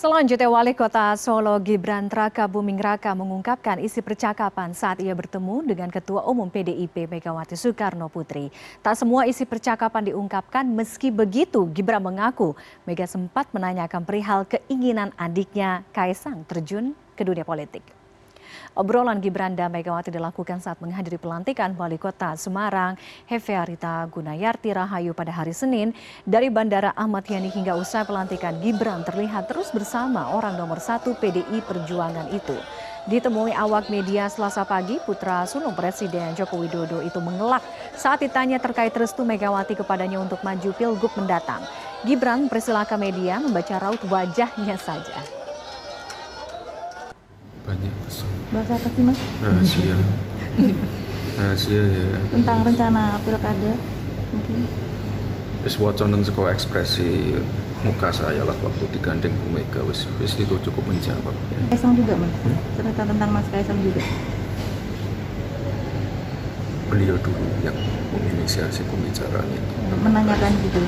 Selanjutnya, Wali Kota Solo Gibran Traka Buming Raka mengungkapkan isi percakapan saat ia bertemu dengan Ketua Umum PDIP Megawati Soekarno Putri. Tak semua isi percakapan diungkapkan, meski begitu Gibran mengaku Mega sempat menanyakan perihal keinginan adiknya Kaisang terjun ke dunia politik. Obrolan Gibran dan Megawati dilakukan saat menghadiri pelantikan Wali Kota Semarang, Hefearita Gunayarti Rahayu pada hari Senin. Dari Bandara Ahmad Yani hingga usai pelantikan, Gibran terlihat terus bersama orang nomor satu PDI Perjuangan itu. Ditemui awak media selasa pagi, putra sulung Presiden Joko Widodo itu mengelak saat ditanya terkait restu Megawati kepadanya untuk maju pilgub mendatang. Gibran persilakan media membaca raut wajahnya saja banyak pesan. Bahasa apa sih mas? Rahasia. Rahasia ya. Tentang rencana pilkada mungkin. Wis waconen saka ekspresi muka saya lah waktu digandeng Bu Mega. Wis wis itu cukup menjawab ya. Kaisang juga mas? Hmm? cerita tentang Mas Kaisang juga. Beliau dulu yang menginisiasi pembicaraan itu. Menanyakan gitu